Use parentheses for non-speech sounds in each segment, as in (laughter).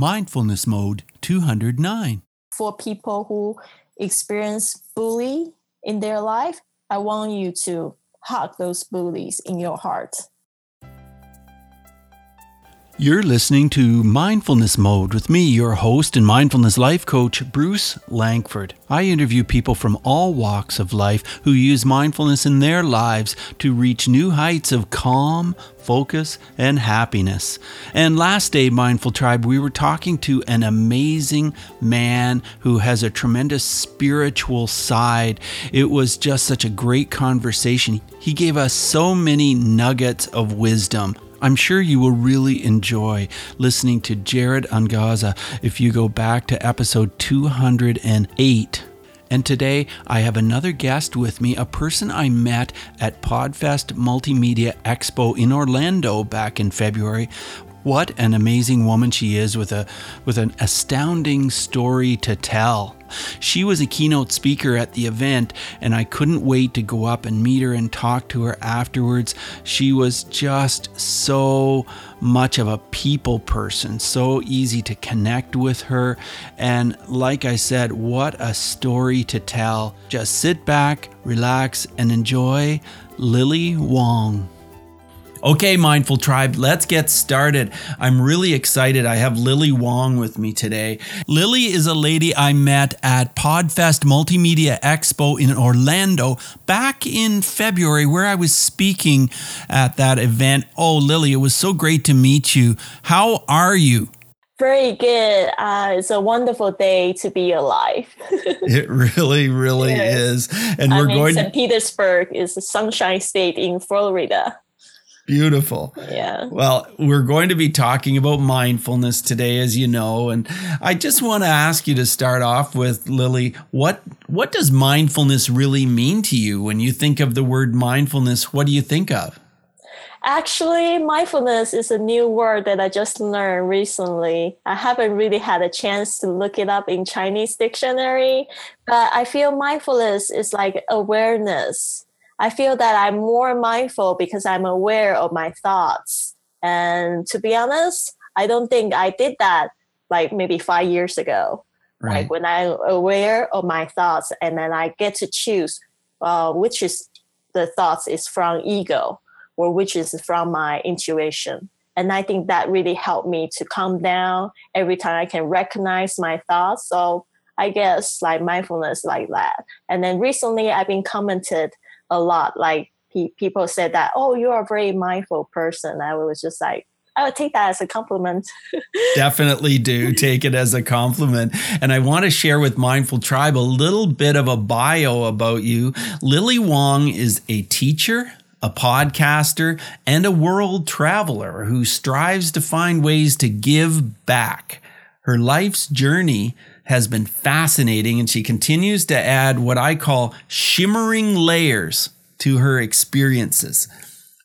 Mindfulness Mode 209. For people who experience bully in their life, I want you to hug those bullies in your heart. You're listening to Mindfulness Mode with me, your host and mindfulness life coach, Bruce Langford. I interview people from all walks of life who use mindfulness in their lives to reach new heights of calm, focus, and happiness. And last day, Mindful Tribe, we were talking to an amazing man who has a tremendous spiritual side. It was just such a great conversation. He gave us so many nuggets of wisdom. I'm sure you will really enjoy listening to Jared Angaza if you go back to episode 208. And today I have another guest with me, a person I met at Podfest Multimedia Expo in Orlando back in February. What an amazing woman she is with a with an astounding story to tell. She was a keynote speaker at the event, and I couldn't wait to go up and meet her and talk to her afterwards. She was just so much of a people person, so easy to connect with her. And like I said, what a story to tell. Just sit back, relax, and enjoy Lily Wong. Okay, Mindful Tribe, let's get started. I'm really excited. I have Lily Wong with me today. Lily is a lady I met at Podfest Multimedia Expo in Orlando back in February, where I was speaking at that event. Oh, Lily, it was so great to meet you. How are you? Very good. Uh, it's a wonderful day to be alive. (laughs) it really, really yes. is. And we're going. To St. Petersburg is the Sunshine State in Florida. Beautiful. Yeah. Well, we're going to be talking about mindfulness today, as you know, and I just want to ask you to start off with Lily. What what does mindfulness really mean to you when you think of the word mindfulness? What do you think of? Actually, mindfulness is a new word that I just learned recently. I haven't really had a chance to look it up in Chinese dictionary, but I feel mindfulness is like awareness I feel that I'm more mindful because I'm aware of my thoughts. And to be honest, I don't think I did that like maybe five years ago. Right. Like when I'm aware of my thoughts and then I get to choose uh, which is the thoughts is from ego or which is from my intuition. And I think that really helped me to calm down every time I can recognize my thoughts. So I guess like mindfulness like that. And then recently I've been commented a lot. Like pe- people said that, oh, you're a very mindful person. I was just like, I would take that as a compliment. (laughs) Definitely do take it as a compliment. And I want to share with Mindful Tribe a little bit of a bio about you. Lily Wong is a teacher, a podcaster, and a world traveler who strives to find ways to give back. Her life's journey has been fascinating, and she continues to add what I call shimmering layers to her experiences.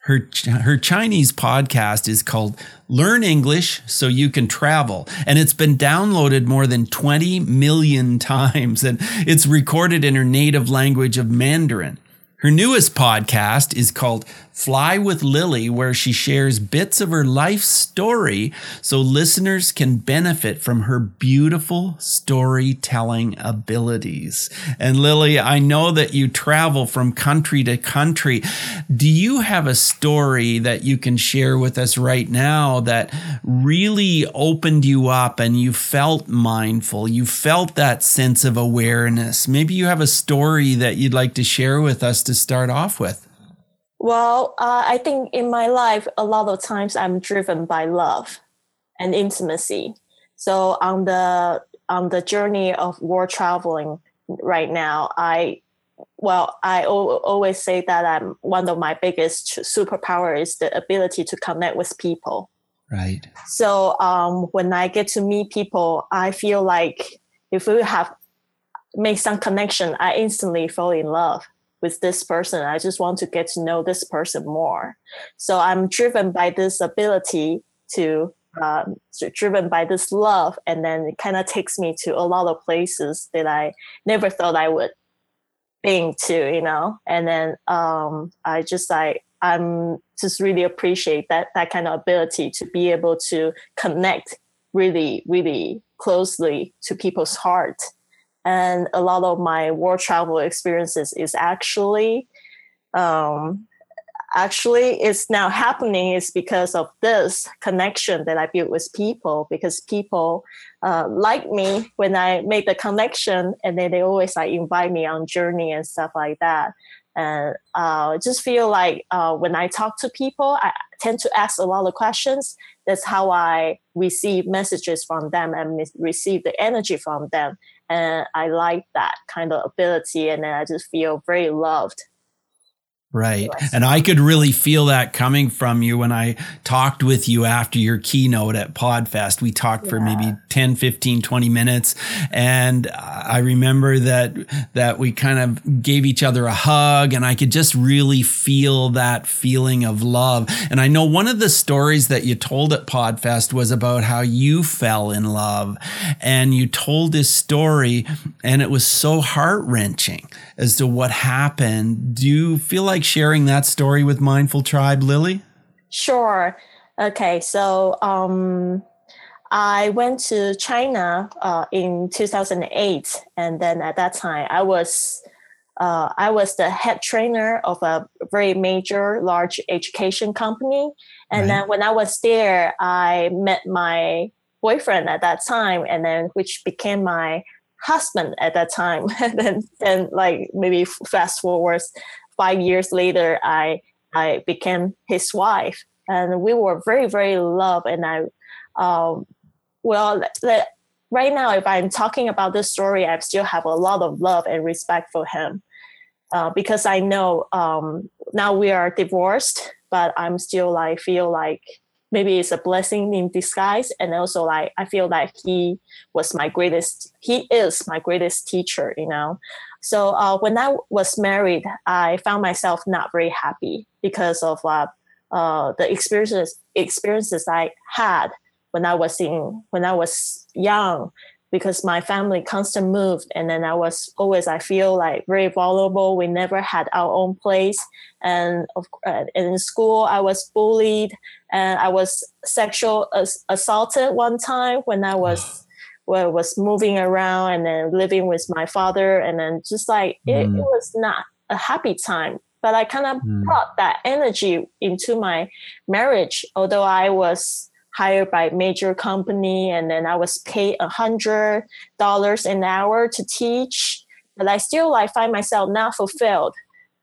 Her, her Chinese podcast is called Learn English So You Can Travel, and it's been downloaded more than 20 million (laughs) times, and it's recorded in her native language of Mandarin. Her newest podcast is called Fly with Lily, where she shares bits of her life story so listeners can benefit from her beautiful storytelling abilities. And Lily, I know that you travel from country to country. Do you have a story that you can share with us right now that really opened you up and you felt mindful? You felt that sense of awareness. Maybe you have a story that you'd like to share with us to start off with. Well, uh, I think in my life, a lot of times I'm driven by love and intimacy. So on the on the journey of world traveling right now, I well, I o- always say that I'm one of my biggest superpower is the ability to connect with people. Right. So um, when I get to meet people, I feel like if we have make some connection, I instantly fall in love with this person. I just want to get to know this person more. So I'm driven by this ability to, um, driven by this love, and then it kind of takes me to a lot of places that I never thought I would being to, you know. And then um, I just like I'm just really appreciate that that kind of ability to be able to connect really, really closely to people's heart. And a lot of my world travel experiences is actually um, actually it's now happening is because of this connection that I built with people because people uh, like me when I make the connection and then they always like invite me on journey and stuff like that. And uh, just feel like uh, when I talk to people, I tend to ask a lot of questions. That's how I receive messages from them and receive the energy from them. And I like that kind of ability. And then I just feel very loved Right. And I could really feel that coming from you when I talked with you after your keynote at Podfest. We talked yeah. for maybe 10, 15, 20 minutes. And I remember that, that we kind of gave each other a hug and I could just really feel that feeling of love. And I know one of the stories that you told at Podfest was about how you fell in love and you told this story and it was so heart wrenching as to what happened. Do you feel like sharing that story with Mindful Tribe, Lily? Sure. Okay, so um, I went to China uh, in 2008, and then at that time I was uh, I was the head trainer of a very major, large education company. And right. then when I was there, I met my boyfriend at that time, and then which became my husband at that time. (laughs) and then, then like maybe fast forward five years later, I I became his wife, and we were very very in love. And I, um, well, the, right now, if I'm talking about this story, I still have a lot of love and respect for him, uh, because I know um, now we are divorced, but I'm still like feel like maybe it's a blessing in disguise. And also like i feel like he was my greatest he is my greatest teacher you know so uh, when i was married i found myself not very happy because of uh, uh, the experiences experiences i had when i was in when i was young because my family constant moved and then i was always i feel like very vulnerable. We never had our own place. And of, in school i was bullied and i was sexual ass- assaulted one time when i was when I was moving around and then living with my father and then just like it, mm. it was not a happy time but i kind of mm. brought that energy into my marriage although i was hired by major company and then I was paid a hundred dollars an hour to teach. But I still like find myself not fulfilled.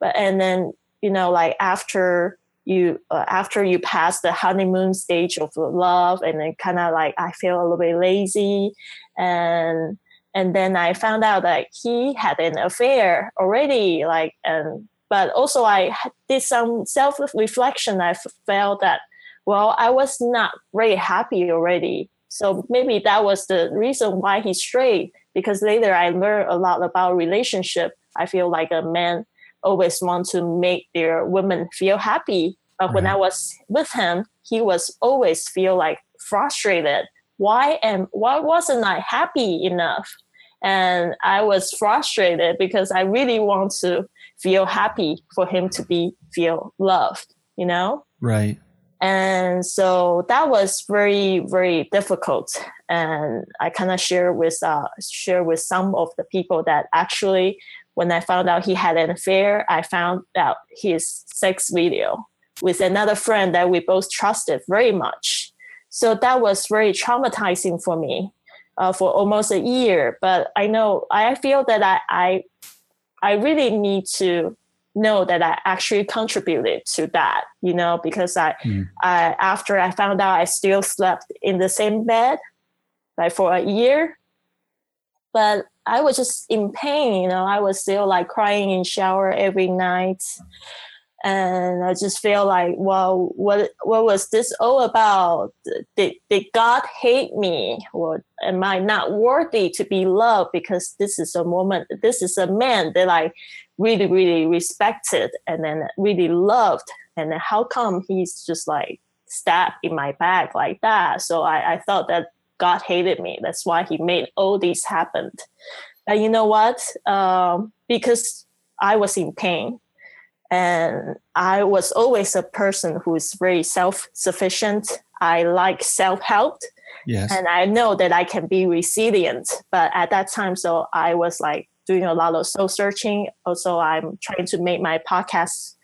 But and then you know like after you uh, after you pass the honeymoon stage of love and then kind of like I feel a little bit lazy and and then I found out that he had an affair already like and but also I did some self reflection I felt that well, I was not very happy already. So maybe that was the reason why he strayed. Because later I learned a lot about relationship. I feel like a man always want to make their women feel happy. But when I was with him, he was always feel like frustrated. Why am why wasn't I happy enough? And I was frustrated because I really want to feel happy for him to be feel loved, you know? Right and so that was very very difficult and i kind of share with uh, share with some of the people that actually when i found out he had an affair i found out his sex video with another friend that we both trusted very much so that was very traumatizing for me uh, for almost a year but i know i feel that i i, I really need to know that I actually contributed to that, you know, because I, mm. I after I found out I still slept in the same bed like for a year. But I was just in pain, you know, I was still like crying in shower every night. And I just feel like, well, what what was this all about? Did, did God hate me? Or am I not worthy to be loved because this is a woman, this is a man that I really, really respected and then really loved. And then how come he's just like stabbed in my back like that? So I, I thought that God hated me. That's why he made all these happen. But you know what? Um, because I was in pain and I was always a person who is very self sufficient. I like self help. Yes. And I know that I can be resilient. But at that time, so I was like doing a lot of soul searching. Also, I'm trying to make my podcast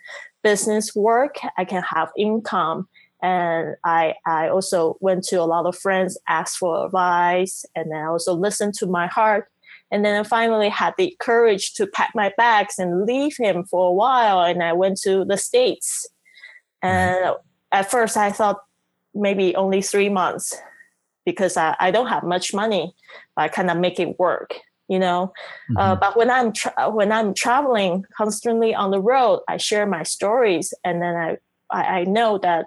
business work. I can have income. And I, I also went to a lot of friends, asked for advice, and then I also listened to my heart. And then I finally had the courage to pack my bags and leave him for a while. And I went to the States. And at first I thought maybe only three months because I, I don't have much money. But I kind of make it work, you know. Uh, mm-hmm. Uh, but when I'm tra- when I'm traveling constantly on the road, I share my stories, and then I I, I know that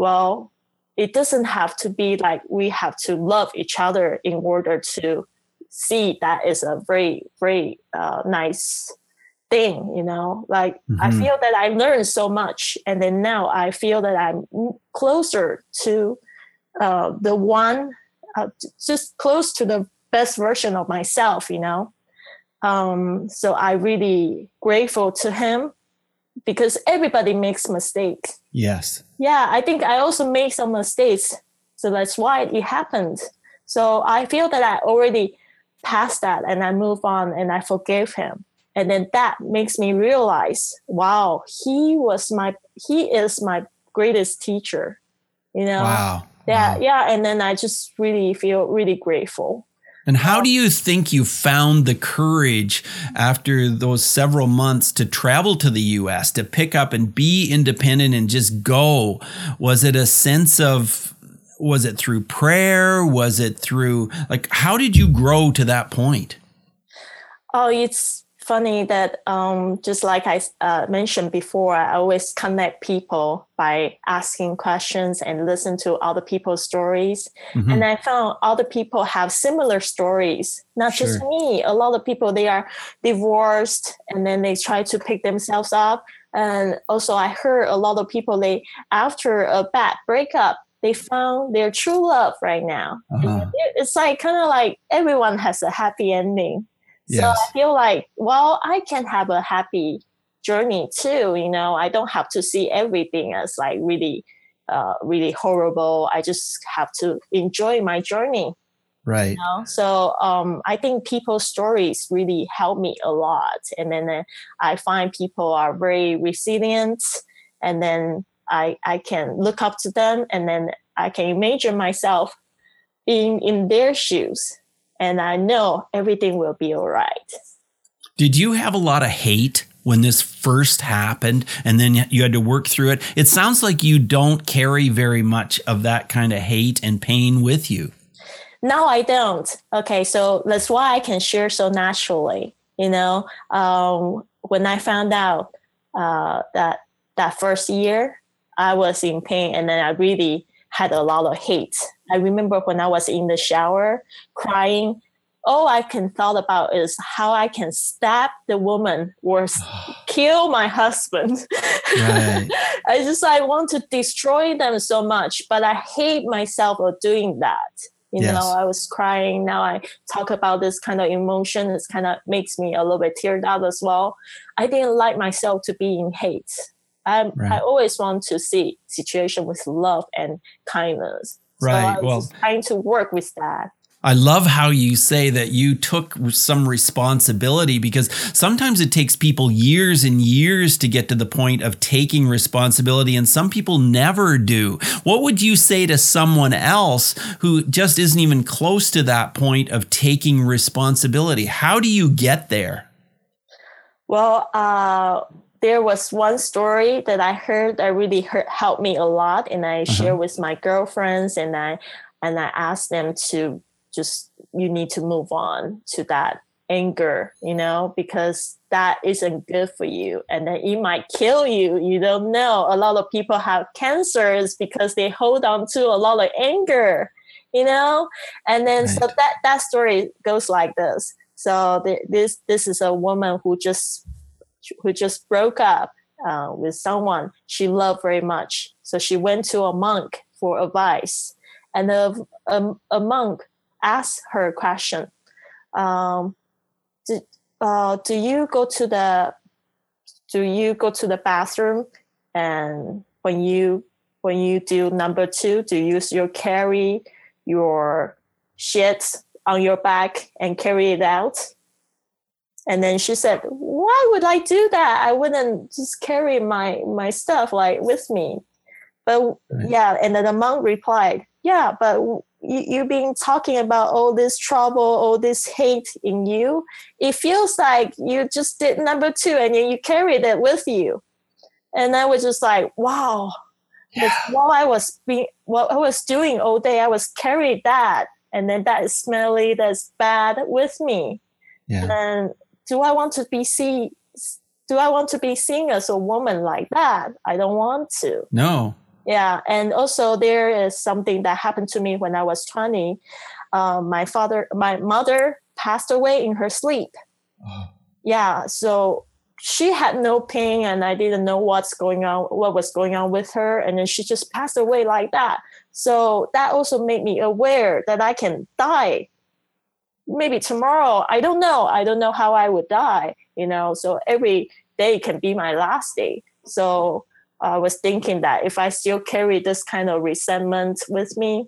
well, it doesn't have to be like we have to love each other in order to see that is a very very uh, nice thing you know like mm-hmm. i feel that i learned so much and then now i feel that i'm closer to uh, the one uh, just close to the best version of myself you know um, so i really grateful to him because everybody makes mistakes yes. Yeah i think i also made some mistakes. So that's why it happened. So i feel that i already passed that and i move on and i forgave him. And then that makes me realize wow he was my he is my greatest teacher you know? Wow. Yeah wow. yeah and then i just really feel really grateful and how do you think you found the courage after those several months to travel to the US, to pick up and be independent and just go? Was it a sense of, was it through prayer? Was it through, like, how did you grow to that point? Oh, it's funny that um, just like I uh, mentioned before, I always connect people by asking questions and listen to other people's stories. Mm-hmm. And I found other people have similar stories, not sure. just me. A lot of people they are divorced and then they try to pick themselves up. And also, I heard a lot of people they after a bad breakup they found their true love right now. Uh-huh. It's like kind of like everyone has a happy ending. Yes. So I feel like, well, I can have a happy journey too. You know, I don't have to see everything as like really, uh, really horrible. I just have to enjoy my journey. Right. You know? So um, I think people's stories really help me a lot. And then uh, I find people are very resilient. And then I, I can look up to them and then I can imagine myself being in their shoes and I know everything will be all right. Did you have a lot of hate when this first happened and then you had to work through it? It sounds like you don't carry very much of that kind of hate and pain with you. No, I don't. Okay, so that's why I can share so naturally. You know, um, when I found out uh, that that first year, I was in pain and then I really had a lot of hate. I remember when I was in the shower crying, all I can thought about is how I can stab the woman or (sighs) kill my husband. Right. (laughs) I just I want to destroy them so much, but I hate myself for doing that. You yes. know, I was crying. Now I talk about this kind of emotion. It kind of makes me a little bit teared up as well. I didn't like myself to be in hate. I right. I always want to see situation with love and kindness. Right. So well, trying to work with that. I love how you say that you took some responsibility because sometimes it takes people years and years to get to the point of taking responsibility, and some people never do. What would you say to someone else who just isn't even close to that point of taking responsibility? How do you get there? Well, uh, there was one story that I heard that really hurt, helped me a lot, and I uh-huh. share with my girlfriends, and I and I asked them to just you need to move on to that anger, you know, because that isn't good for you, and then it might kill you. You don't know. A lot of people have cancers because they hold on to a lot of anger, you know, and then right. so that that story goes like this. So this this is a woman who just who just broke up uh, with someone she loved very much. So she went to a monk for advice, and a, a, a monk asked her a question: um, do, uh, "Do you go to the Do you go to the bathroom and when you when you do number two, do you use your carry your shit on your back and carry it out. And then she said, Why would I do that? I wouldn't just carry my my stuff like with me. But right. yeah, and then the monk replied, Yeah, but you, you've been talking about all this trouble, all this hate in you. It feels like you just did number two and then you carried it with you. And I was just like, wow. Yeah. While I was being what I was doing all day, I was carried that and then that is smelly, that's bad with me. Yeah. And do I want to be seen? Do I want to be seen as a woman like that? I don't want to. No. Yeah, and also there is something that happened to me when I was twenty. Um, my father, my mother passed away in her sleep. Oh. Yeah, so she had no pain and I didn't know what's going on, what was going on with her. And then she just passed away like that. So that also made me aware that I can die. Maybe tomorrow, I don't know. I don't know how I would die, you know. So every day can be my last day. So I was thinking that if I still carry this kind of resentment with me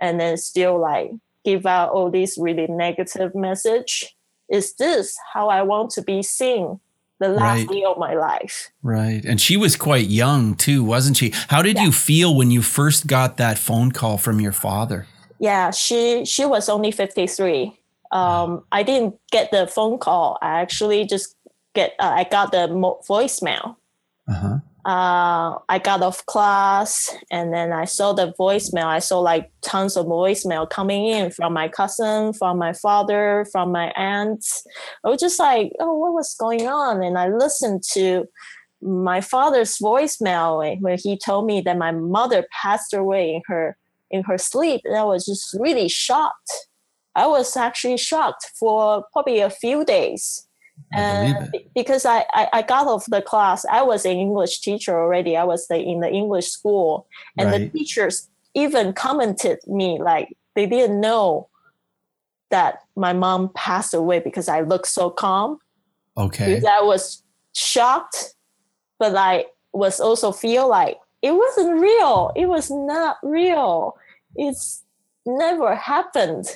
and then still like give out all these really negative message, is this how I want to be seen the last right. day of my life. Right. And she was quite young too, wasn't she? How did yeah. you feel when you first got that phone call from your father? Yeah, she she was only 53. Um, I didn't get the phone call. I actually just get uh, I got the mo- voicemail. Uh-huh uh, I got off class and then I saw the voicemail. I saw like tons of voicemail coming in from my cousin, from my father, from my aunts. I was just like, oh, what was going on? And I listened to my father's voicemail when he told me that my mother passed away in her in her sleep. And I was just really shocked. I was actually shocked for probably a few days and because I, I, I, got off the class, I was an English teacher already. I was the, in the English school, and right. the teachers even commented me like they didn't know that my mom passed away because I looked so calm. Okay, because I was shocked, but I was also feel like it wasn't real. It was not real. It's never happened.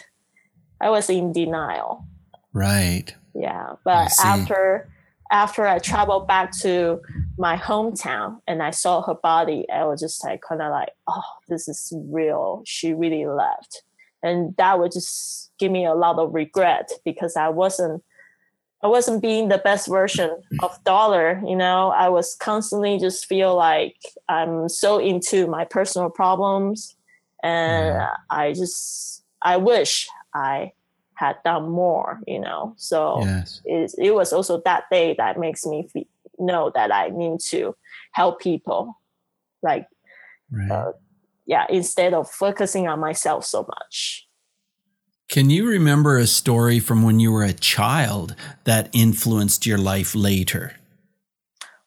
I was in denial. Right. Yeah, but after after I traveled back to my hometown and I saw her body, I was just like kind of like, oh, this is real. She really left, and that would just give me a lot of regret because I wasn't I wasn't being the best version of dollar. You know, I was constantly just feel like I'm so into my personal problems, and. I just I wish I had done more, you know. So yes. it, it was also that day that makes me feel, know that I need to help people. Like, right. uh, yeah, instead of focusing on myself so much. Can you remember a story from when you were a child that influenced your life later?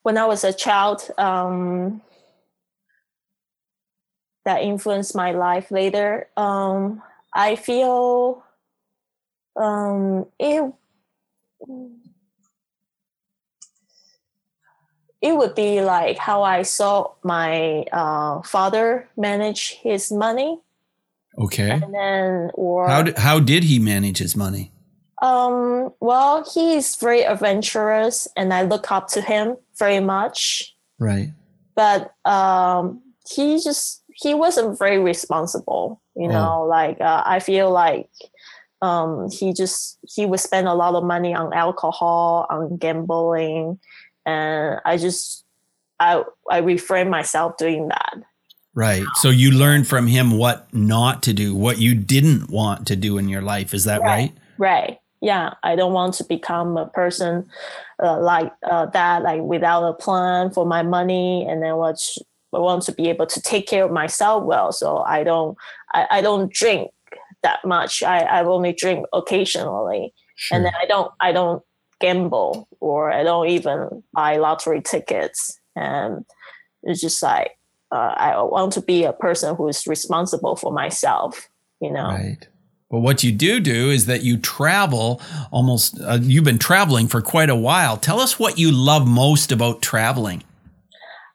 When I was a child, um, that influenced my life later. Um, I feel um, it it would be like how I saw my uh, father manage his money. Okay. And then, or how did, how did he manage his money? Um, well, he's very adventurous, and I look up to him very much. Right. But um, he just he wasn't very responsible. You know, like uh, I feel like um, he just he would spend a lot of money on alcohol, on gambling, and I just I I refrain myself doing that. Right. So you learned from him what not to do, what you didn't want to do in your life. Is that right? Right. right. Yeah. I don't want to become a person uh, like uh, that, like without a plan for my money, and then what. I want to be able to take care of myself well, so I don't I, I don't drink that much. I, I only drink occasionally, sure. and then I don't I don't gamble or I don't even buy lottery tickets. And it's just like uh, I want to be a person who is responsible for myself. You know. Right. But what you do do is that you travel almost, uh, you've been traveling for quite a while. Tell us what you love most about traveling.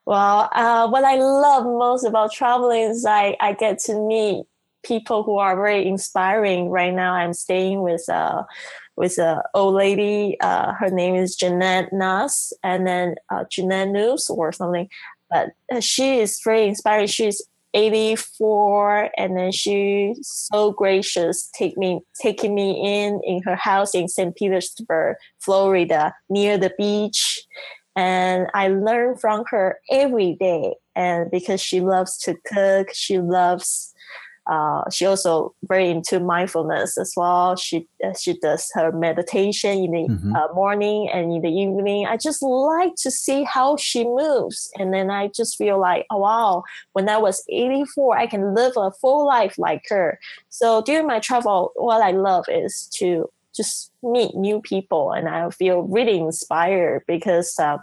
Well, uh, what I love most about traveling is I, I get to meet people who are very inspiring. Right now, I'm staying with uh, with a old lady. Uh, her name is Jeanette Nuss, and then uh, Jeanette News or something. But uh, she is very inspiring. She's 84 and then she's so gracious take me taking me in in her house in st petersburg florida near the beach and i learn from her every day and because she loves to cook she loves uh, she also very into mindfulness as well. She uh, she does her meditation in the mm-hmm. uh, morning and in the evening. I just like to see how she moves, and then I just feel like, oh wow, when I was 84, I can live a full life like her. So during my travel, what I love is to just meet new people, and I feel really inspired because. Uh,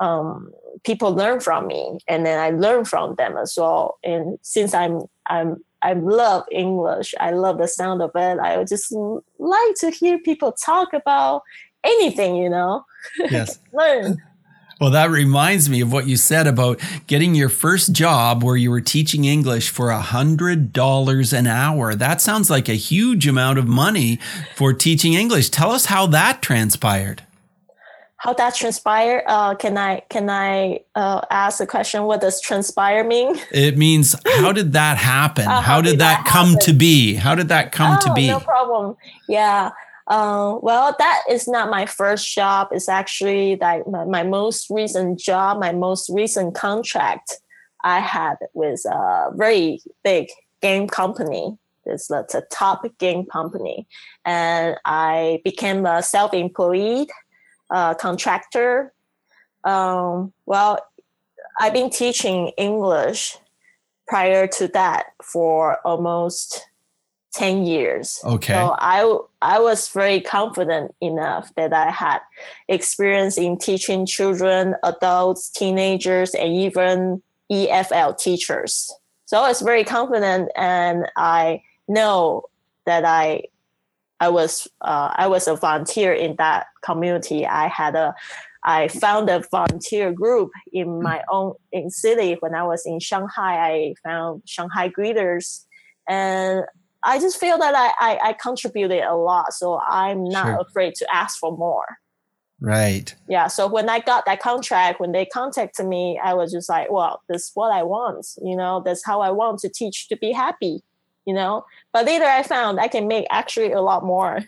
um, people learn from me and then I learn from them as well. And since I'm I'm I love English. I love the sound of it. I would just like to hear people talk about anything, you know. Yes. (laughs) Learn. Well, that reminds me of what you said about getting your first job where you were teaching English for a hundred dollars an hour. That sounds like a huge amount of money for teaching English. Tell us how that transpired. How that transpire uh, can i can i uh, ask a question? What does transpire mean? It (laughs) means how did that happen? Uh, how, how, did, did that, that come to be? How did that come oh, to be? no problem. Yeah uh, well that is not my first job. It's actually like my, my most recent job my most recent contract i had with a very big game company. It's a top game company. And i became a self-employed uh, contractor. Um, well, I've been teaching English prior to that for almost 10 years. Okay. So I, I was very confident enough that I had experience in teaching children, adults, teenagers, and even EFL teachers. So I was very confident and I know that I I was uh, I was a volunteer in that community. I had a I found a volunteer group in my own in city when I was in Shanghai. I found Shanghai greeters, and I just feel that I I, I contributed a lot. So I'm not sure. afraid to ask for more. Right. Yeah. So when I got that contract, when they contacted me, I was just like, well, this is what I want. You know, that's how I want to teach to be happy you know. But later I found I can make actually a lot more.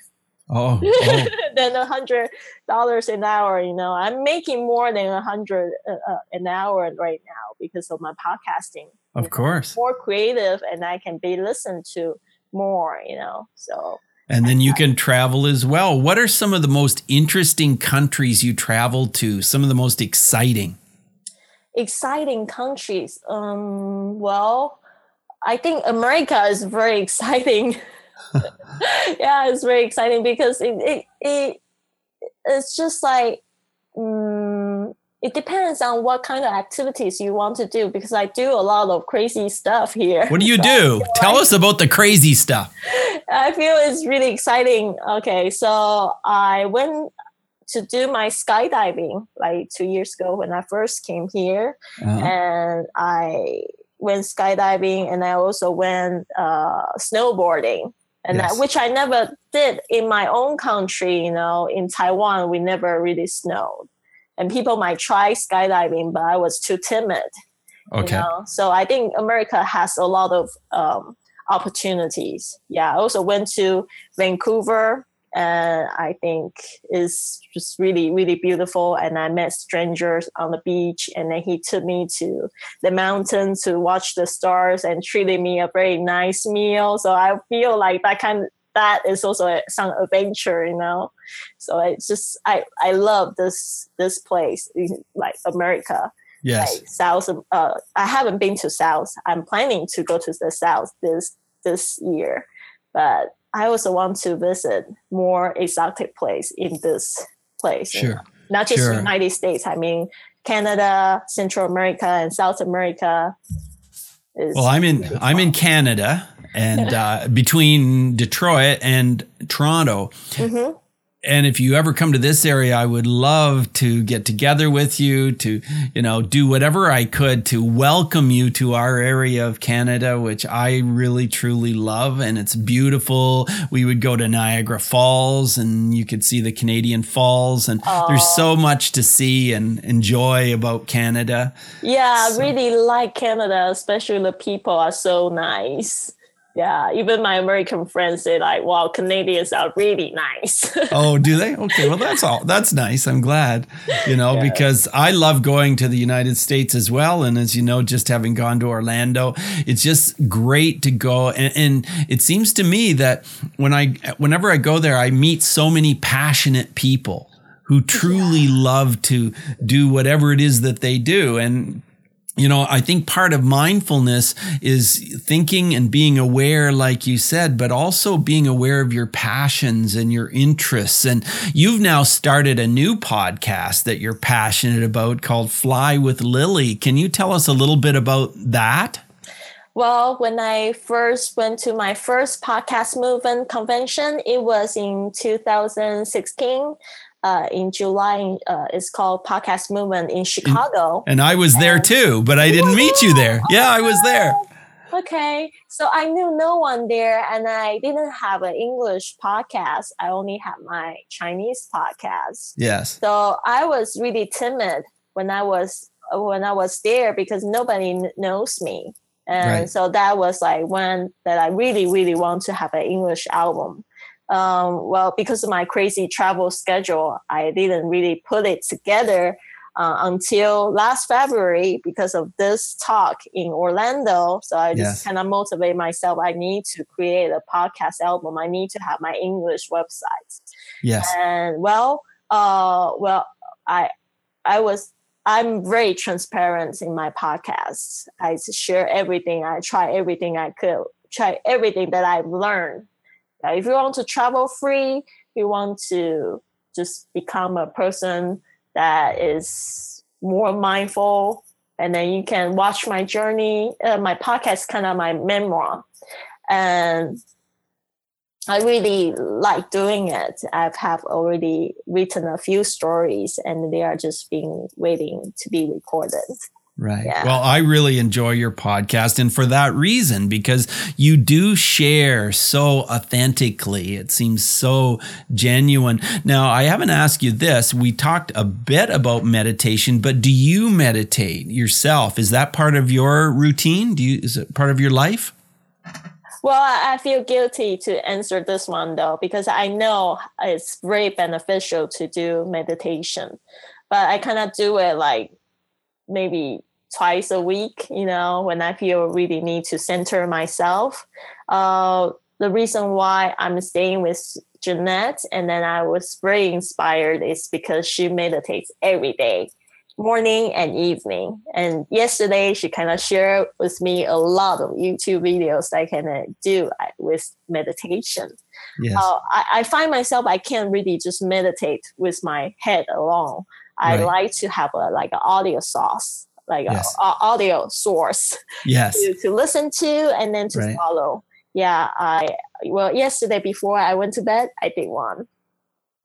Oh, oh. (laughs) than a hundred dollars an hour. You know, I'm making more than a hundred uh, uh an hour right now because of my podcasting. Of course, know, more creative, and I can be listened to more. You know, so. And then you can travel as well. What are some of the most interesting countries you traveled to? Some of the most exciting? Exciting countries. Um, well, I think America is very (laughs) exciting. (laughs) yeah, it's very exciting because it it, it it's just like um, it depends on what kind of activities you want to do because I do a lot of crazy stuff here. What do you (laughs) so do? Tell like, us about the crazy stuff. (laughs) I feel it's really exciting. Okay, so I went to do my skydiving like two years ago when I first came here, uh-huh. and I went skydiving and I also went uh, snowboarding, and yes. I, which I never did in my own country. You know, in Taiwan, we never really snowed, and people might try skydiving, but I was too timid. Okay. You know? So I think America has a lot of um, opportunities. Yeah, I also went to Vancouver and I think is just really really beautiful. And I met strangers on the beach, and then he took me to the mountain to watch the stars and treated me a very nice meal. So I feel like that kind of, that is also some adventure, you know. So it's just I I love this this place, like America. Yes. Like South. Uh, I haven't been to South. I'm planning to go to the South this this year, but I also want to visit more exotic place in this place. Sure. You know? Not just sure. United States. I mean, Canada, Central America, and South America. well, I'm in I'm in Canada, and uh, between Detroit and Toronto. Mm-hmm. and if you ever come to this area, I would love to get together with you to, you know, do whatever I could to welcome you to our area of Canada, which I really truly love. And it's beautiful. We would go to Niagara Falls and you could see the Canadian Falls. And there's so much to see and enjoy about Canada. Yeah, so. I really like Canada, especially the people are so nice yeah, even my American friends say like, "Wow, Canadians are really nice." (laughs) oh, do they? Okay, well that's all. That's nice. I'm glad, you know, yeah. because I love going to the United States as well, and as you know, just having gone to Orlando, it's just great to go. And, and it seems to me that when I, whenever I go there, I meet so many passionate people who truly yeah. love to do whatever it is that they do. And you know, I think part of mindfulness is thinking and being aware, like you said, but also being aware of your passions and your interests. And you've now started a new podcast that you're passionate about called Fly with Lily. Can you tell us a little bit about that? Well, when I first went to my first podcast movement convention, it was in 2016 uh, in July. Uh, it's called Podcast Movement in Chicago. And I was there and, too, but I didn't meet you there. Yeah, I was there. (laughs) Okay, so I knew no one there, and I didn't have an English podcast. I only had my Chinese podcast. Yes. So I was really timid when I was when I was there because nobody knows me, and right. so that was like when that I really really want to have an English album um, well, because of my crazy travel schedule, I didn't really put it together uh, until last February because of this talk in Orlando. So I just yes. kind of motivate myself. I need to create a podcast album. I need to have my English website. Yes. And well, uh, well, I, I was I'm very transparent in my podcast. I share everything. I try everything I could, try everything that I've learned uh, if you want to travel free, you want to just become a person that is more mindful, and then you can watch my journey. Uh, my podcast, kind of my memoir, and I really like doing it. I've have already written a few stories, and they are just being waiting to be recorded. Right. Yeah. Well, I really enjoy your podcast. And for that reason, because you do share so authentically, it seems so genuine. Now, I haven't asked you this. We talked a bit about meditation, but do you meditate yourself? Is that part of your routine? Do you, is it part of your life? Well, I feel guilty to answer this one though, because I know it's very beneficial to do meditation, but I cannot do it like maybe twice a week, you know, when I feel really need to center myself. Uh, the reason why I'm staying with Jeanette and then I was very inspired is because she meditates every day, morning and evening. And yesterday she kind of shared with me a lot of YouTube videos that I can uh, do with meditation. Yes. Uh, I, I, find myself I can't really just meditate with my head alone. I right. like to have a like an audio source like yes. Uh, a, a audio source (laughs) yes. to, to listen to and then to right. follow. Yeah, I well yesterday before I went to bed, I did one.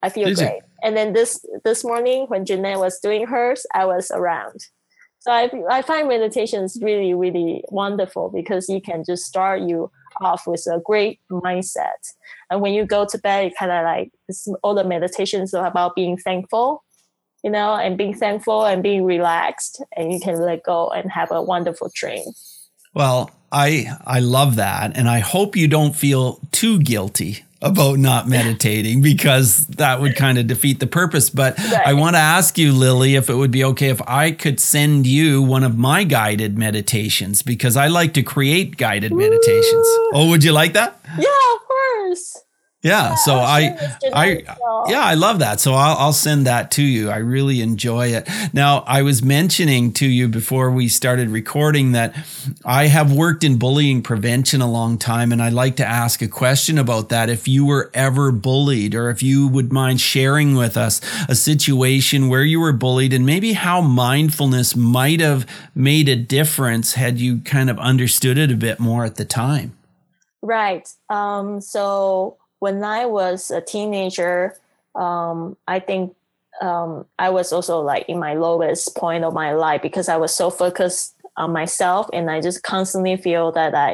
I feel did great. You? And then this this morning when Jeanette was doing hers, I was around. So I I find meditation is really really wonderful because you can just start you off with a great mindset. And when you go to bed, you kind of like all the meditations are about being thankful you know, and being thankful and being relaxed, and you can let go and have a wonderful dream. Well, I I love that, and I hope you don't feel too guilty about not (laughs) meditating because that would kind of defeat the purpose. But right. I want to ask you, Lily, if it would be okay if I could send you one of my guided meditations because I like to create guided meditations. Oh, would you like that? Yeah, of course. Yeah, so I, I, yeah, I love that. So I'll, I'll send that to you. I really enjoy it. Now, I was mentioning to you before we started recording that I have worked in bullying prevention a long time, and I'd like to ask a question about that. If you were ever bullied, or if you would mind sharing with us a situation where you were bullied, and maybe how mindfulness might have made a difference had you kind of understood it a bit more at the time. Right. Um, so when I was a teenager, um, I think um, I was also like in my lowest point of my life because I was so focused on myself and I just constantly feel that I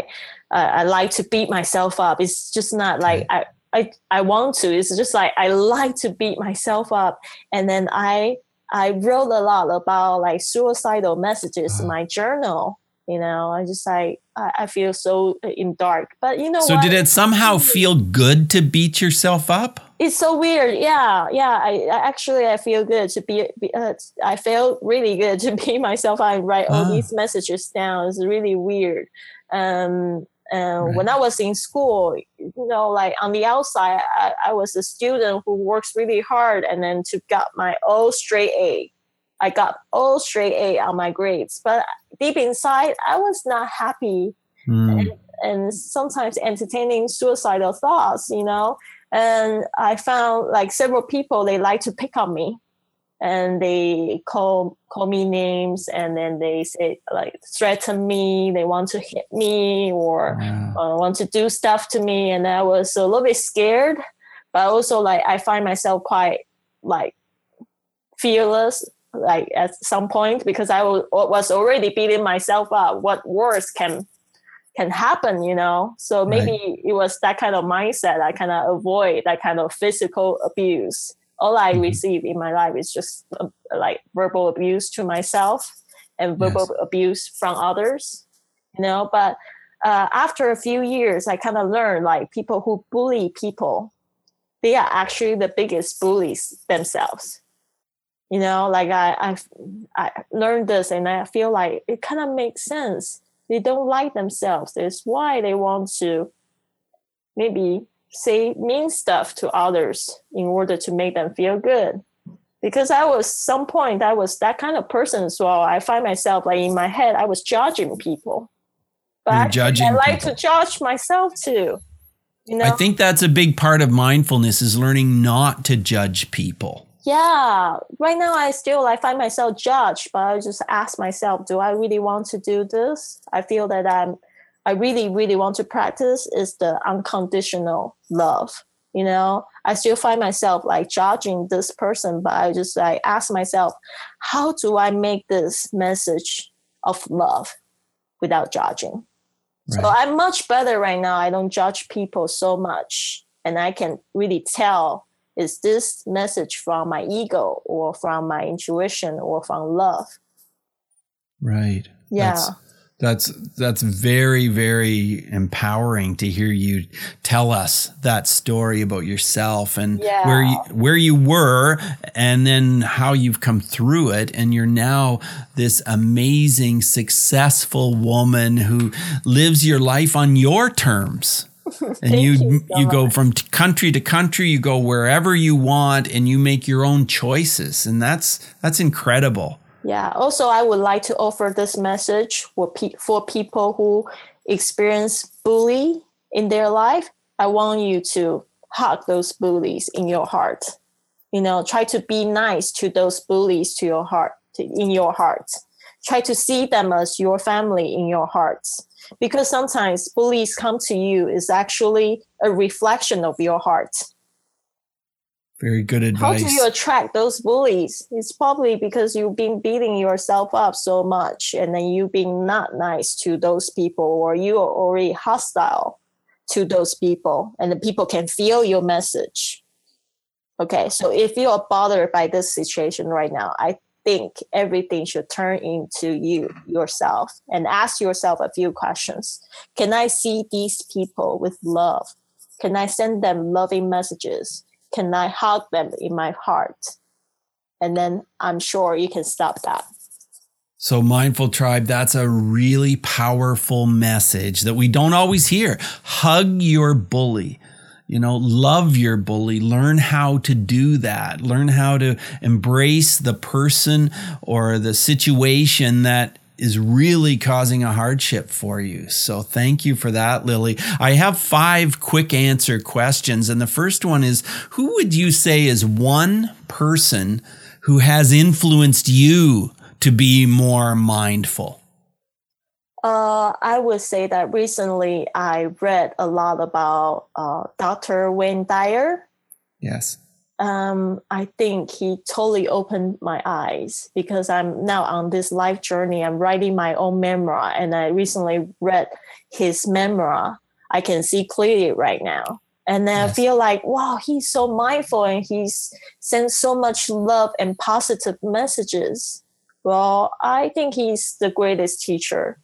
uh, I like to beat myself up. It's just not like I, I I want to. It's just like I like to beat myself up. And then I I wrote a lot about like suicidal messages in my journal. You know, I just like I, I feel so in dark. But you know, so what? did it somehow feel good to beat yourself up? it's so weird yeah yeah i, I actually i feel good to be, be uh, i feel really good (laughs) to be myself i write all ah. these messages down it's really weird um and right. when i was in school you know like on the outside I, I was a student who works really hard and then to got my all straight a i got all straight a on my grades. But deep inside i was not happy mm. and, and sometimes entertaining suicidal thoughts you know? And I found like several people they like to pick on me, and they call call me names, and then they say like threaten me, they want to hit me or uh, want to do stuff to me, and I was a little bit scared, but also like I find myself quite like fearless like at some point because I was already beating myself up. What worse can can happen, you know. So maybe right. it was that kind of mindset I kind of avoid that kind of physical abuse. All I mm-hmm. receive in my life is just uh, like verbal abuse to myself and verbal yes. abuse from others, you know. But uh, after a few years, I kind of learned like people who bully people, they are actually the biggest bullies themselves. You know, like I, I, I learned this and I feel like it kind of makes sense they don't like themselves. That's why they want to maybe say mean stuff to others in order to make them feel good. Because I was some point I was that kind of person as well. I find myself like in my head I was judging people. But judging I like people. to judge myself too. You know? I think that's a big part of mindfulness is learning not to judge people yeah right now i still i find myself judged but i just ask myself do i really want to do this? I feel that i'm i really really want to practice is the unconditional love you know? I still find myself like judging this person but i just like ask myself how do i make this message of love without judging? Right. so i'm much better right now. I don't judge people so much and i can really tell is this message from my ego or from my intuition or from love? Right. Yeah. That's that's, that's very very empowering to hear you tell us that story about yourself and yeah. where you where you were and then how you've come through it. And you're now this amazing successful woman who lives your life on your terms (laughs) and you you, so you go from country to country you go wherever you want and you make your own choices. And that's that's incredible. Yeah. Also i would like to offer this message for, pe- for people who experience bully in their life. I want you to hug those bullies in your heart. You know try to be nice to those bullies to your heart to, in your heart. Try to see them as your family in your hearts because sometimes bullies come to you is actually a reflection of your heart. Very good advice. How do you attract those bullies? It's probably because you've been beating yourself up so much and then you've been not nice to those people or you are already hostile to those people and the people can feel your message. Okay, so if you are bothered by this situation right now, I think everything should turn into you yourself and ask yourself a few questions. Can I see these people with love? Can I send them loving messages? Can I hug them in my heart? And then I'm sure you can stop that. So, Mindful Tribe, that's a really powerful message that we don't always hear. Hug your bully you know, love your bully, learn how to do that, learn how to embrace the person or the situation that is really causing a hardship for you. So thank you for that, Lily. I have five quick answer questions. And the first one is Who would you say is one person who has influenced you to be more mindful? Uh, I would say that recently I read a lot about uh, Dr. Wayne Dyer. Yes. um, I think he totally opened my eyes because I'm now on this life journey. I'm writing my own memoir, and I recently read his memoir. I can see clearly right now. And then yes. I feel like, wow, he's so mindful and he's sent so much love and positive messages. Well, I think he's the greatest teacher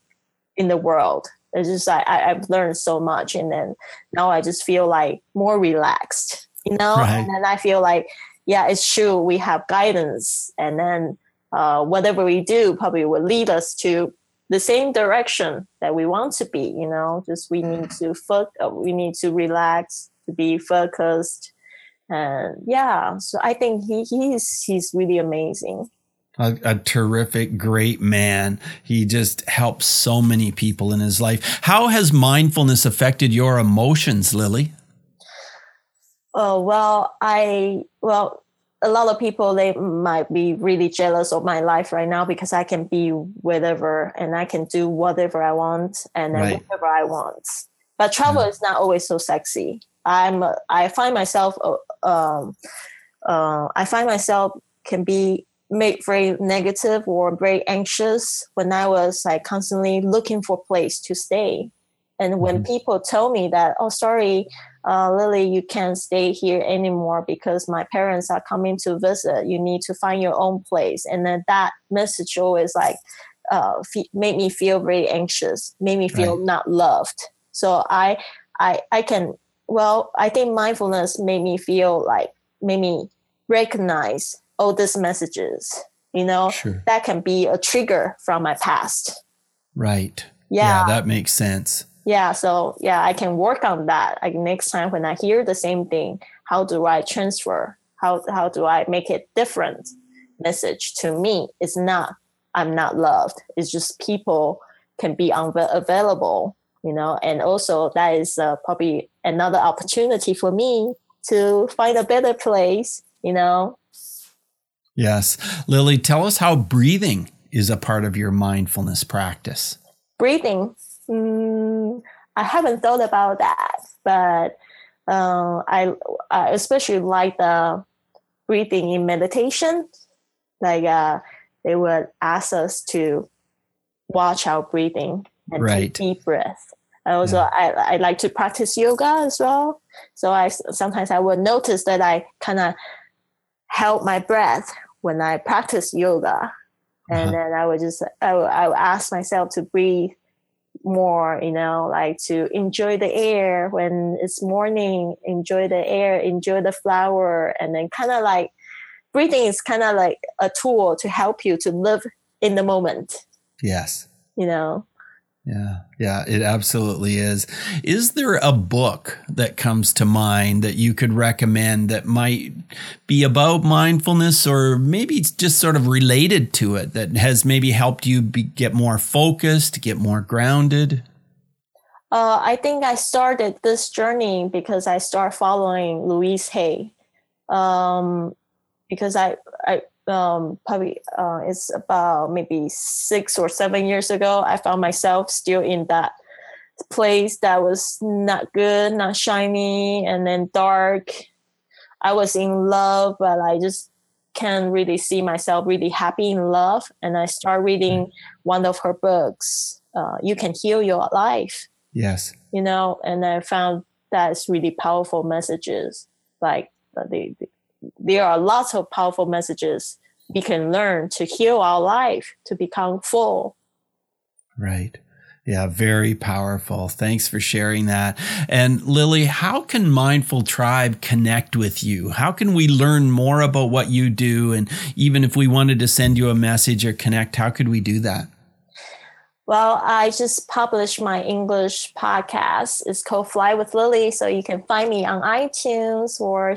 in the world. It's just I, I have learned so much, and then now I just feel like more relaxed you know? Right. and then i feel like yeah it's true we have guidance. And then uh, whatever we do probably will lead us to the same direction that we want to be you know? Just we need to fo- uh, we need to relax to be focused. And yeah so i think he he's he's really amazing a, a, terrific, great man. He just helps so many people in his life. How has mindfulness affected your emotions, Lily? Oh well, I well, a lot of people they might be really jealous of my life right now because I can be whatever and I can do whatever I want and right. whatever I want. But travel yeah. is not always so sexy. I'm I find myself uh, um, uh, I find myself can be made very negative or very anxious when I was like constantly looking for a place to stay. And when mm-hmm. people tell me that, oh, sorry, uh, Lily, you can't stay here anymore because my parents are coming to visit. You need to find your own place. And then that message always like uh, f- made me feel very anxious, made me feel right. not loved. So I, I, I can, well, I think mindfulness made me feel like, made me recognize all these messages, you know, sure. that can be a trigger from my past. Right. Yeah. yeah that makes sense yeah so yeah i can work on that like next time when i hear the same thing how do i transfer how how do i make it different message to me it's not i'm not loved it's just people can be unavailable you know and also that is uh, probably another opportunity for me to find a better place you know yes lily tell us how breathing is a part of your mindfulness practice breathing Mm, I haven't thought about that, but uh, I, I especially like the breathing in meditation. Like uh, they would ask us to watch our breathing and right. take deep breath. And also, yeah. I, I like to practice yoga as well. So I sometimes I would notice that I kind of held my breath when I practice yoga, and uh-huh. then I would just I would, I would ask myself to breathe more, you know, like to enjoy the air when it's morning, enjoy the air, enjoy the flower, and then kind of like breathing is kind of like a tool to help you to live in the moment. Yes. You know, yeah, yeah, it absolutely is. Is there a book that comes to mind that you could recommend that might be about mindfulness or maybe it's just sort of related to it that has maybe helped you be, get more focused, get more grounded? Uh, I think I started this journey because I started following Louise Hay. Um, because I, I um, probably uh, it's about maybe six or seven years ago. I found myself still in that place that was not good, not shiny, and then dark. I was in love, but I just can't really see myself really happy in love. And I start reading one of her books, uh, "You Can Heal Your Life." Yes, you know, and I found that's really powerful messages. Like uh, the, the there are lots of powerful messages we can learn to heal our life to become full. Right. Yeah, very powerful. Thanks for sharing that. And Lily, how can Mindful Tribe connect with you? How can we learn more about what you do? And even if we wanted to send you a message or connect, how could we do that? Well, I just published my English podcast. It's called Fly with Lily. So you can find me on iTunes or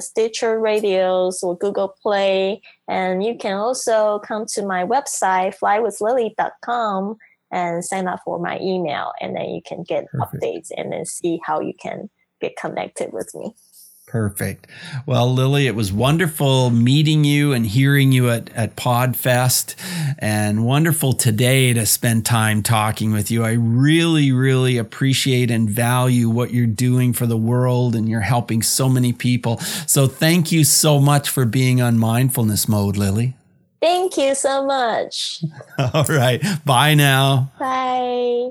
Stitcher Radios or Google Play. And you can also come to my website, flywithlily.com, and sign up for my email. And then you can get Perfect. updates and then see how you can get connected with me. Perfect. Well, Lily, it was wonderful meeting you and hearing you at, at PodFest, and wonderful today to spend time talking with you. I really, really appreciate and value what you're doing for the world, and you're helping so many people. So, thank you so much for being on mindfulness mode, Lily. Thank you so much. (laughs) All right. Bye now. Bye.